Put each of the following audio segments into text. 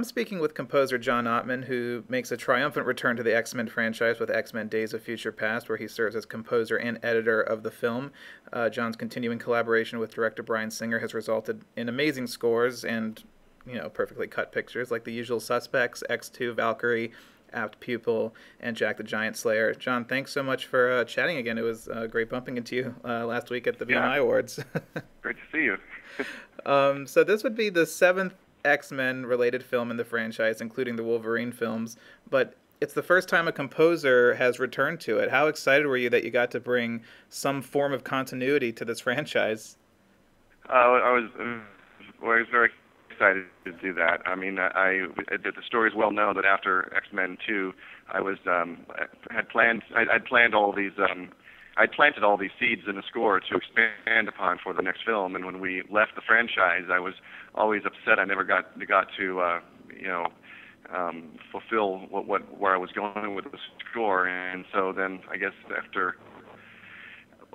I'm speaking with composer John Ottman, who makes a triumphant return to the X Men franchise with X Men Days of Future Past, where he serves as composer and editor of the film. Uh, John's continuing collaboration with director Bryan Singer has resulted in amazing scores and, you know, perfectly cut pictures like The Usual Suspects, X2, Valkyrie, Apt Pupil, and Jack the Giant Slayer. John, thanks so much for uh, chatting again. It was uh, great bumping into you uh, last week at the yeah. BMI Awards. great to see you. um, so this would be the seventh X Men related film in the franchise, including the Wolverine films, but it's the first time a composer has returned to it. How excited were you that you got to bring some form of continuity to this franchise? Uh, I was, uh, I was very excited to do that. I mean, I, I the story is well known that after X Men Two, I was um, had planned I, I'd planned all these um, I planted all these seeds in the score to expand upon for the next film. And when we left the franchise, I was always upset I never got got to uh, you know um, fulfill what, what where I was going with the score. And so then I guess after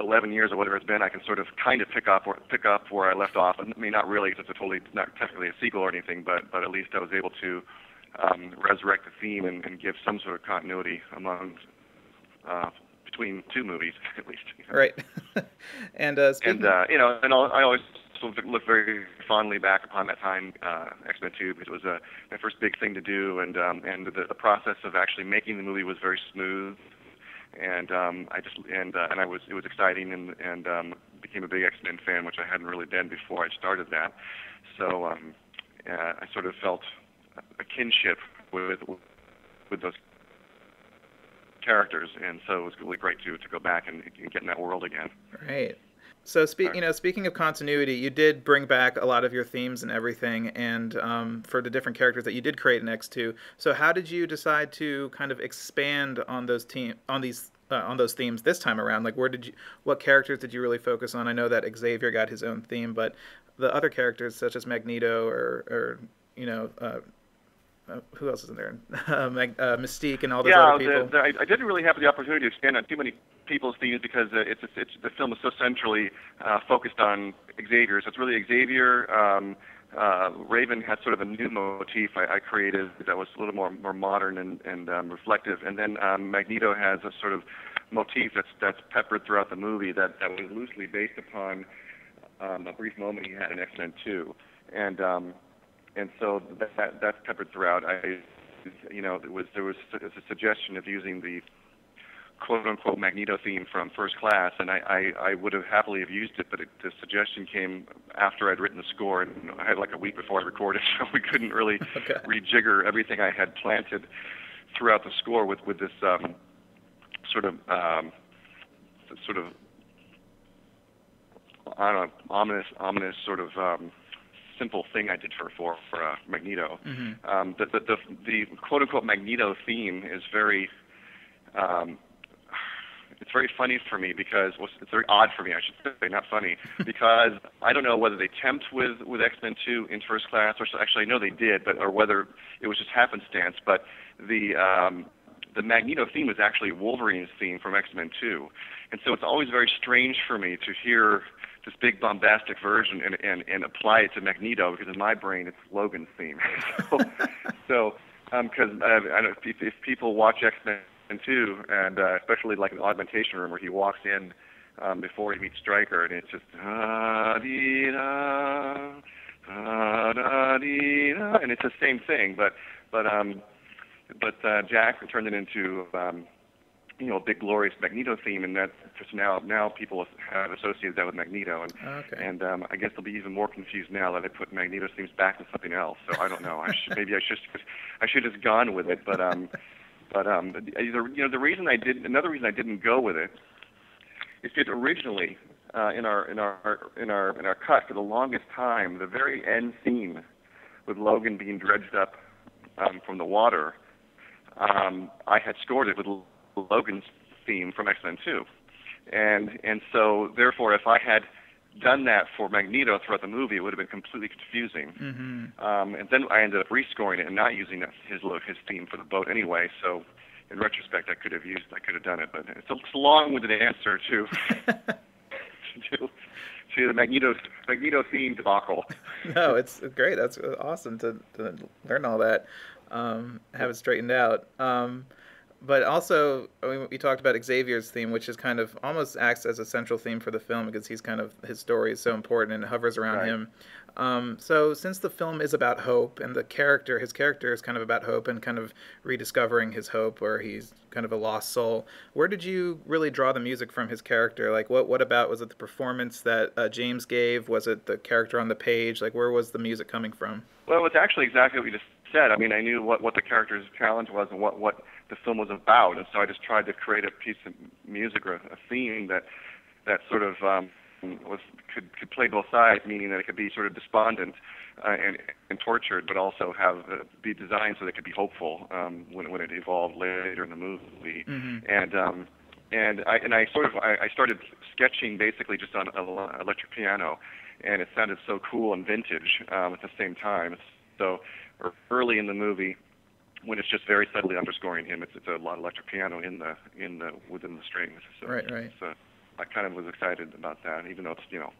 11 years or whatever it's been, I can sort of kind of pick up or pick up where I left off. I mean, not really, because it's a totally not technically a sequel or anything, but but at least I was able to um, resurrect the theme and, and give some sort of continuity among uh, between two movies at least. Right. and uh, and uh, you know, and I'll, always look very fondly back upon that time, uh, X Men Two, because it was uh, my first big thing to do, and um, and the, the process of actually making the movie was very smooth. And um, I just and uh, and I was it was exciting and and um, became a big X Men fan, which I hadn't really been before I started that. So um, uh, I sort of felt a kinship with with those characters, and so it was really great to to go back and, and get in that world again. Right. So, spe- you know, speaking of continuity, you did bring back a lot of your themes and everything, and um, for the different characters that you did create in X two. So, how did you decide to kind of expand on those team on these uh, on those themes this time around? Like, where did you, what characters did you really focus on? I know that Xavier got his own theme, but the other characters such as Magneto or, or you know, uh, uh, who else is in there? Uh, uh, Mystique and all those yeah, other people. Yeah, I, I didn't really have the opportunity to expand on too many people's themes because uh, it's, it's the film is so centrally uh, focused on Xavier. So it's really Xavier. Um, uh, Raven had sort of a new motif I, I created that was a little more more modern and, and um, reflective, and then um, Magneto has a sort of motif that's that's peppered throughout the movie that that was loosely based upon um, a brief moment he had in X Men Two, and um, and so that that's peppered throughout. I, you know, there was there was a suggestion of using the quote unquote Magneto theme from First Class, and I I, I would have happily have used it, but it, the suggestion came after I'd written the score, and I had like a week before I recorded, so we couldn't really okay. rejigger everything I had planted throughout the score with with this um, sort of um, sort of I don't know ominous ominous sort of um, simple thing I did for for, for uh, Magneto. Mm-hmm. Um, the, the the the quote unquote Magneto theme is very um, it's very funny for me because well, it's very odd for me, I should say, not funny, because I don't know whether they tempt with with X Men Two in First Class, or actually I know they did, but or whether it was just happenstance. But the um, the Magneto theme is actually Wolverine's theme from X Men Two, and so it's always very strange for me to hear this big bombastic version and, and, and apply it to Magneto because in my brain it's Logan's theme. so, so because um, uh, I don't if, if people watch X Men Two, and uh, especially like an augmentation room where he walks in um, before he meets Stryker, and it's just da dee da da dee da, and it's the same thing, but but um, but uh, Jack turned it into um, you know, a big glorious Magneto theme, and that just now now people have associated that with Magneto, and okay. and um, I guess they'll be even more confused now that I put Magneto themes back to something else. So I don't know. I should, maybe I should I should have gone with it, but um, but um, the, you know, the reason I did another reason I didn't go with it is because originally uh, in our in our in our in our cut for the longest time, the very end scene with Logan being dredged up um, from the water, um, I had scored it with Logan's theme from X Men 2, and and so therefore, if I had done that for Magneto throughout the movie, it would have been completely confusing. Mm-hmm. Um, and then I ended up rescoring it and not using his his theme for the boat anyway. So in retrospect, I could have used I could have done it, but it's a, it's a long-winded answer to to to the Magneto Magneto theme debacle. no, it's great. That's awesome to, to learn all that, um, have it straightened out. Um, but also, I mean, we talked about Xavier's theme, which is kind of almost acts as a central theme for the film because he's kind of his story is so important and it hovers around right. him. Um, so since the film is about hope and the character, his character is kind of about hope and kind of rediscovering his hope, where he's kind of a lost soul. Where did you really draw the music from his character? Like, what what about was it the performance that uh, James gave? Was it the character on the page? Like, where was the music coming from? Well, it's actually exactly what you just said. I mean, I knew what what the character's challenge was and what what the film was about, and so I just tried to create a piece of music or a theme that that sort of um, was could could play both sides, meaning that it could be sort of despondent uh, and and tortured, but also have uh, be designed so that it could be hopeful um, when when it evolved later in the movie. Mm-hmm. And um, and I and I sort of I, I started sketching basically just on an electric piano, and it sounded so cool and vintage um, at the same time. So early in the movie, when it's just very subtly underscoring him, it's it's a lot of electric piano in the in the within the strings. So, right, right. So I kind of was excited about that, even though it's you know,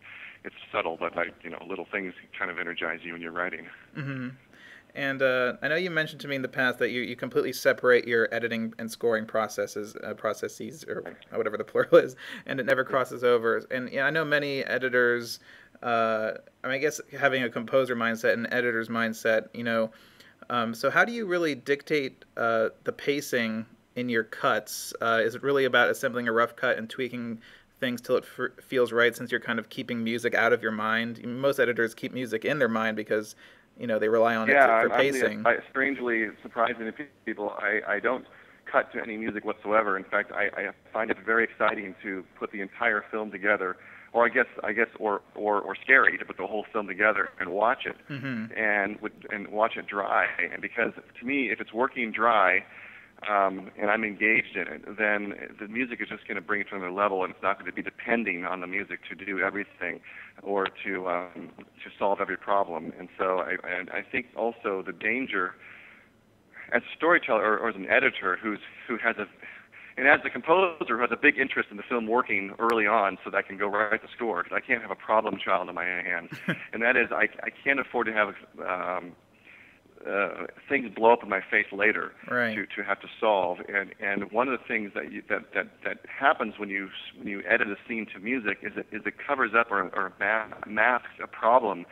it's subtle, but like you know, little things kind of energize you when you're writing. Mm-hmm. And uh, I know you mentioned to me in the past that you, you completely separate your editing and scoring processes, uh, processes, or whatever the plural is, and it never crosses over. And yeah, I know many editors. Uh, I mean, I guess having a composer mindset and editor's mindset, you know. Um, so how do you really dictate uh, the pacing in your cuts? Uh, is it really about assembling a rough cut and tweaking things till it f- feels right since you're kind of keeping music out of your mind. Most editors keep music in their mind because you know they rely on yeah, it to, for I'm, pacing. Yeah, strangely surprising to people. I, I don't cut to any music whatsoever. In fact, I, I find it very exciting to put the entire film together, or I guess I guess or or or scary to put the whole film together and watch it mm-hmm. and and watch it dry. And because to me, if it's working dry um, and I'm engaged in it, then the music is just going to bring it to another level, and it's not going to be depending on the music to do everything or to um, to solve every problem. And so, I, and I think also the danger as a storyteller or, or as an editor who's who has a and as a composer who has a big interest in the film working early on so that I can go write the score because I can't have a problem child in my hands and that is I, I can't afford to have um, uh, things blow up in my face later right. to, to have to solve. And and one of the things that you, that, that that happens when you when you edit a scene to music is it is it covers up or, or masks a problem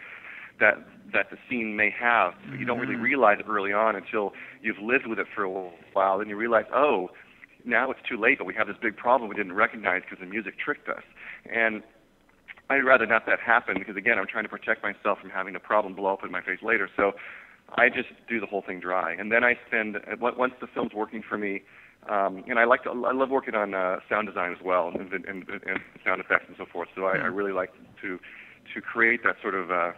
that that the scene may have. You don't really mm-hmm. realize it early on until you've lived with it for a while. Then you realize, oh, now it's too late, but we have this big problem we didn't recognize because the music tricked us. And I'd rather not that happen because again, I'm trying to protect myself from having a problem blow up in my face later. So I just do the whole thing dry, and then I spend once the film's working for me. Um, and I like to, I love working on uh, sound design as well, and, and, and, and sound effects and so forth. So I, I hmm. really like to to create that sort of uh,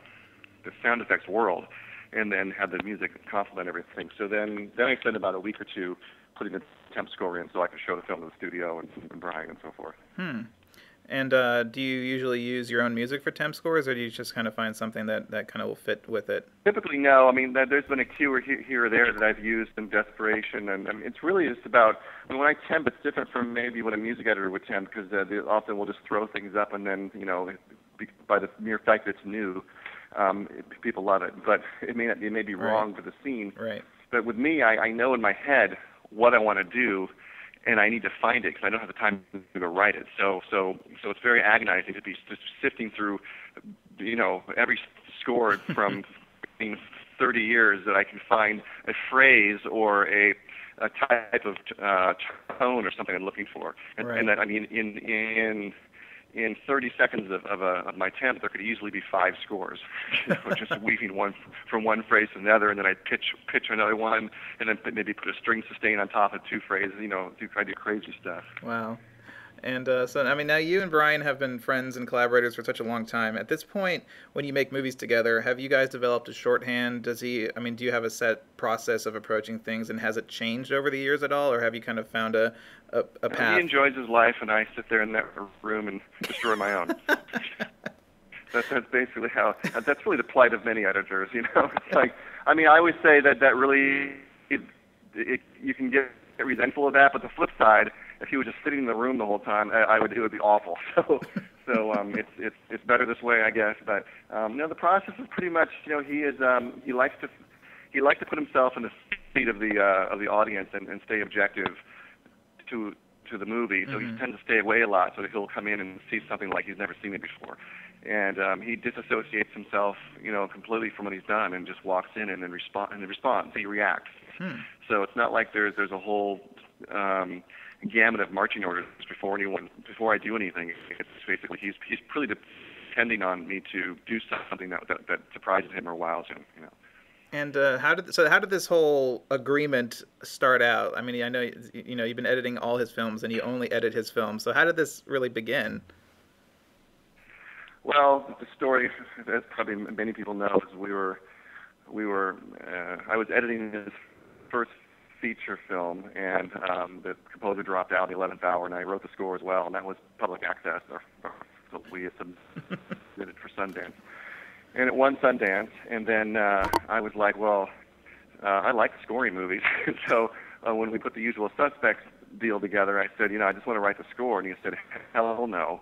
the sound effects world, and then have the music complement everything. So then then I spend about a week or two putting the temp score in, so I can show the film to the studio and, and Bryan and so forth. Hmm. And uh, do you usually use your own music for temp scores, or do you just kind of find something that, that kind of will fit with it? Typically, no. I mean, there's been a cue or here or there that I've used in desperation, and I mean, it's really just about I mean, when I temp, it's different from maybe what a music editor would temp because uh, they often will just throw things up, and then you know, by the mere fact that it's new, um, people love it. But it may not, it may be wrong right. for the scene. Right. But with me, I, I know in my head what I want to do and I need to find it because I don't have the time to go write it. So so so it's very agonizing to be just sifting through, you know, every score from 30 years that I can find a phrase or a a type of uh, tone or something I'm looking for. And, right. and that I mean in in in 30 seconds of, of, a, of my temp, there could easily be five scores, you know, just weaving one from one phrase to another, and then I'd pitch pitch another one, and then maybe put a string sustain on top of two phrases. You know, do I do crazy stuff. Wow. And uh, so, I mean, now you and Bryan have been friends and collaborators for such a long time. At this point, when you make movies together, have you guys developed a shorthand? Does he, I mean, do you have a set process of approaching things, and has it changed over the years at all, or have you kind of found a, a, a path? He enjoys his life, and I sit there in that room and destroy my own. that's, that's basically how. That's really the plight of many editors. You know, it's like, I mean, I always say that that really, it, it, you can get resentful of that, but the flip side if he was just sitting in the room the whole time, I, I would it would be awful. So so um, it's it's it's better this way, I guess. But um, you know, the process is pretty much you know he is um, he likes to he likes to put himself in the seat of the uh, of the audience and, and stay objective to to the movie. So mm-hmm. he tends to stay away a lot. So he'll come in and see something like he's never seen it before, and um, he disassociates himself, you know, completely from what he's done and just walks in and then respond and responds. He reacts. Hmm. So it's not like there's there's a whole um, gamut of marching orders before anyone before I do anything. It's basically he's he's pretty depending on me to do something that that, that surprises him or wows him. You know. And uh, how did so? How did this whole agreement start out? I mean, I know you know you've been editing all his films, and you only edit his films. So how did this really begin? Well, the story, as probably many people know, is we were we were uh, I was editing his first feature film, and um, the composer dropped out the 11th hour, and I wrote the score as well, and that was public access, or, or so we submitted for Sundance, and it won Sundance, and then uh, I was like, well, uh, I like scoring movies, so uh, when we put the Usual Suspects deal together, I said, you know, I just want to write the score, and he said, hell no.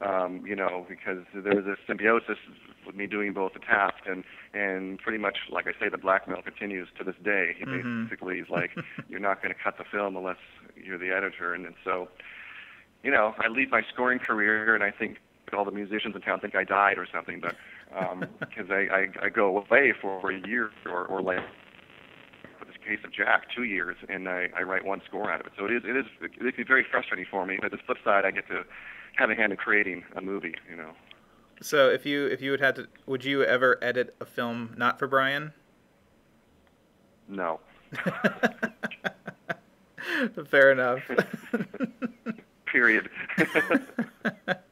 Um, you know, because there was a symbiosis with me doing both the task and and pretty much like I say, the blackmail continues to this day. He mm-hmm. basically is like, you're not going to cut the film unless you're the editor, and, and so, you know, I leave my scoring career, and I think all the musicians in town think I died or something, but because um, I, I I go away for, a year or or like for this case of Jack, two years, and I, I write one score out of it. So it is it is it can be very frustrating for me. But the flip side, I get to have a hand in creating a movie. You know. So if you if you would have to, would you ever edit a film not for Bryan? No. Fair enough. Period.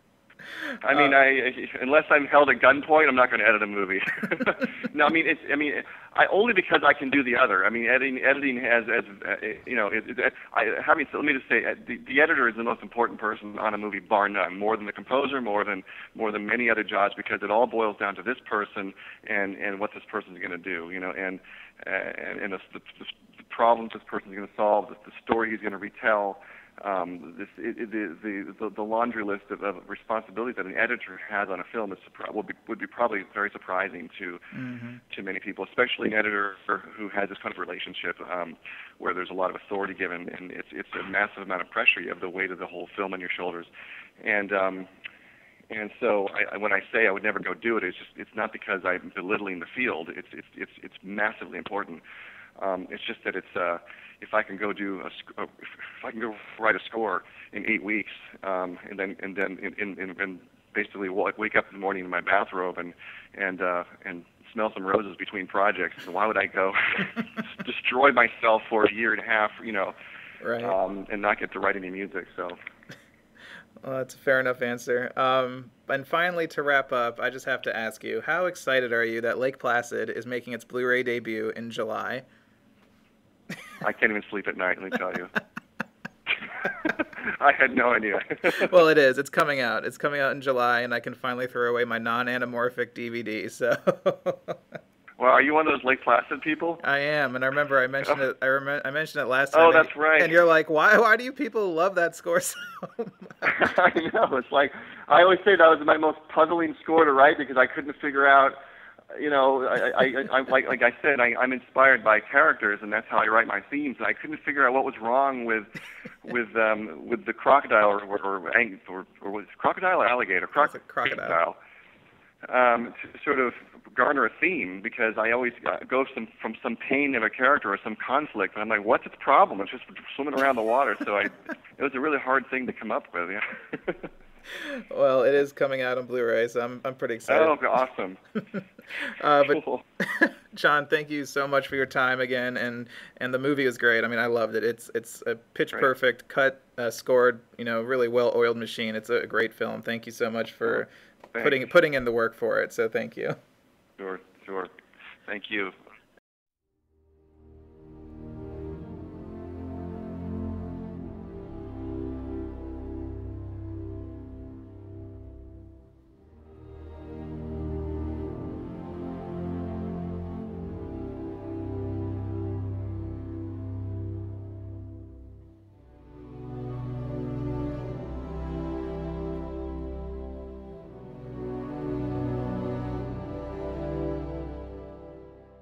I mean, uh, I unless I'm held at gunpoint, I'm not going to edit a movie. no, I mean, it's I mean, I only because I can do the other. I mean, editing editing has as uh, you know, it, it, I, having let me just say, uh, the, the editor is the most important person on a movie, bar none, more than the composer, more than more than many other jobs, because it all boils down to this person and and what this person's going to do. You know, and uh, and, and the, the, the problems this person's going to solve, the, the story he's going to retell um, this, it, it, the, the, the laundry list of, of responsibilities that an editor has on a film is would be would be probably very surprising to mm-hmm. to many people, especially an editor who has this kind of relationship um, where there's a lot of authority given, and it's it's a massive amount of pressure. You have the weight of the whole film on your shoulders, and um, and so I, when I say I would never go do it, it's just it's not because I'm belittling the field. It's it's it's it's massively important. Um, it's just that it's uh, if I can go do a uh, if I can go write a score in eight weeks, um, and then and then in, in, in, basically wake up in the morning in my bathrobe and and uh, and smell some roses between projects. why would I go destroy myself for a year and a half, you know, right. um, and not get to write any music? So. Well, that's a fair enough answer. Um, and finally, to wrap up, I just have to ask you: How excited are you that Lake Placid is making its Blu-ray debut in July? I can't even sleep at night. Let me tell you. I had no idea. well, it is. It's coming out. It's coming out in July, and I can finally throw away my non-anamorphic DVD. So. well, are you one of those Lake Placid people? I am, and I remember I mentioned it. I remember I mentioned it last time. Oh, that's right. And you're like, why? Why do you people love that score so much? I know. It's like I always say that was my most puzzling score to write because I couldn't figure out you know, I, I, I like like I said, I, I'm inspired by characters, and that's how I write my themes. And I couldn't figure out what was wrong with with um, with the crocodile or or, or, or, or was it crocodile or alligator? Croc- crocodile. Um, to sort of garner a theme because I always uh, go some from some pain of a character or some conflict, and I'm like, what's its problem? It's just swimming around the water. So I, it was a really hard thing to come up with. Yeah. well, it is coming out on Blu-ray, so I'm I'm pretty excited. Oh, awesome! uh, but cool. John, thank you so much for your time again, and and the movie is great. I mean, I loved it. It's it's a pitch perfect, cut, uh, scored, you know, really well-oiled machine. It's a great film. Thank you so much for oh, putting putting in the work for it. So thank you. Sure, sure. Thank you.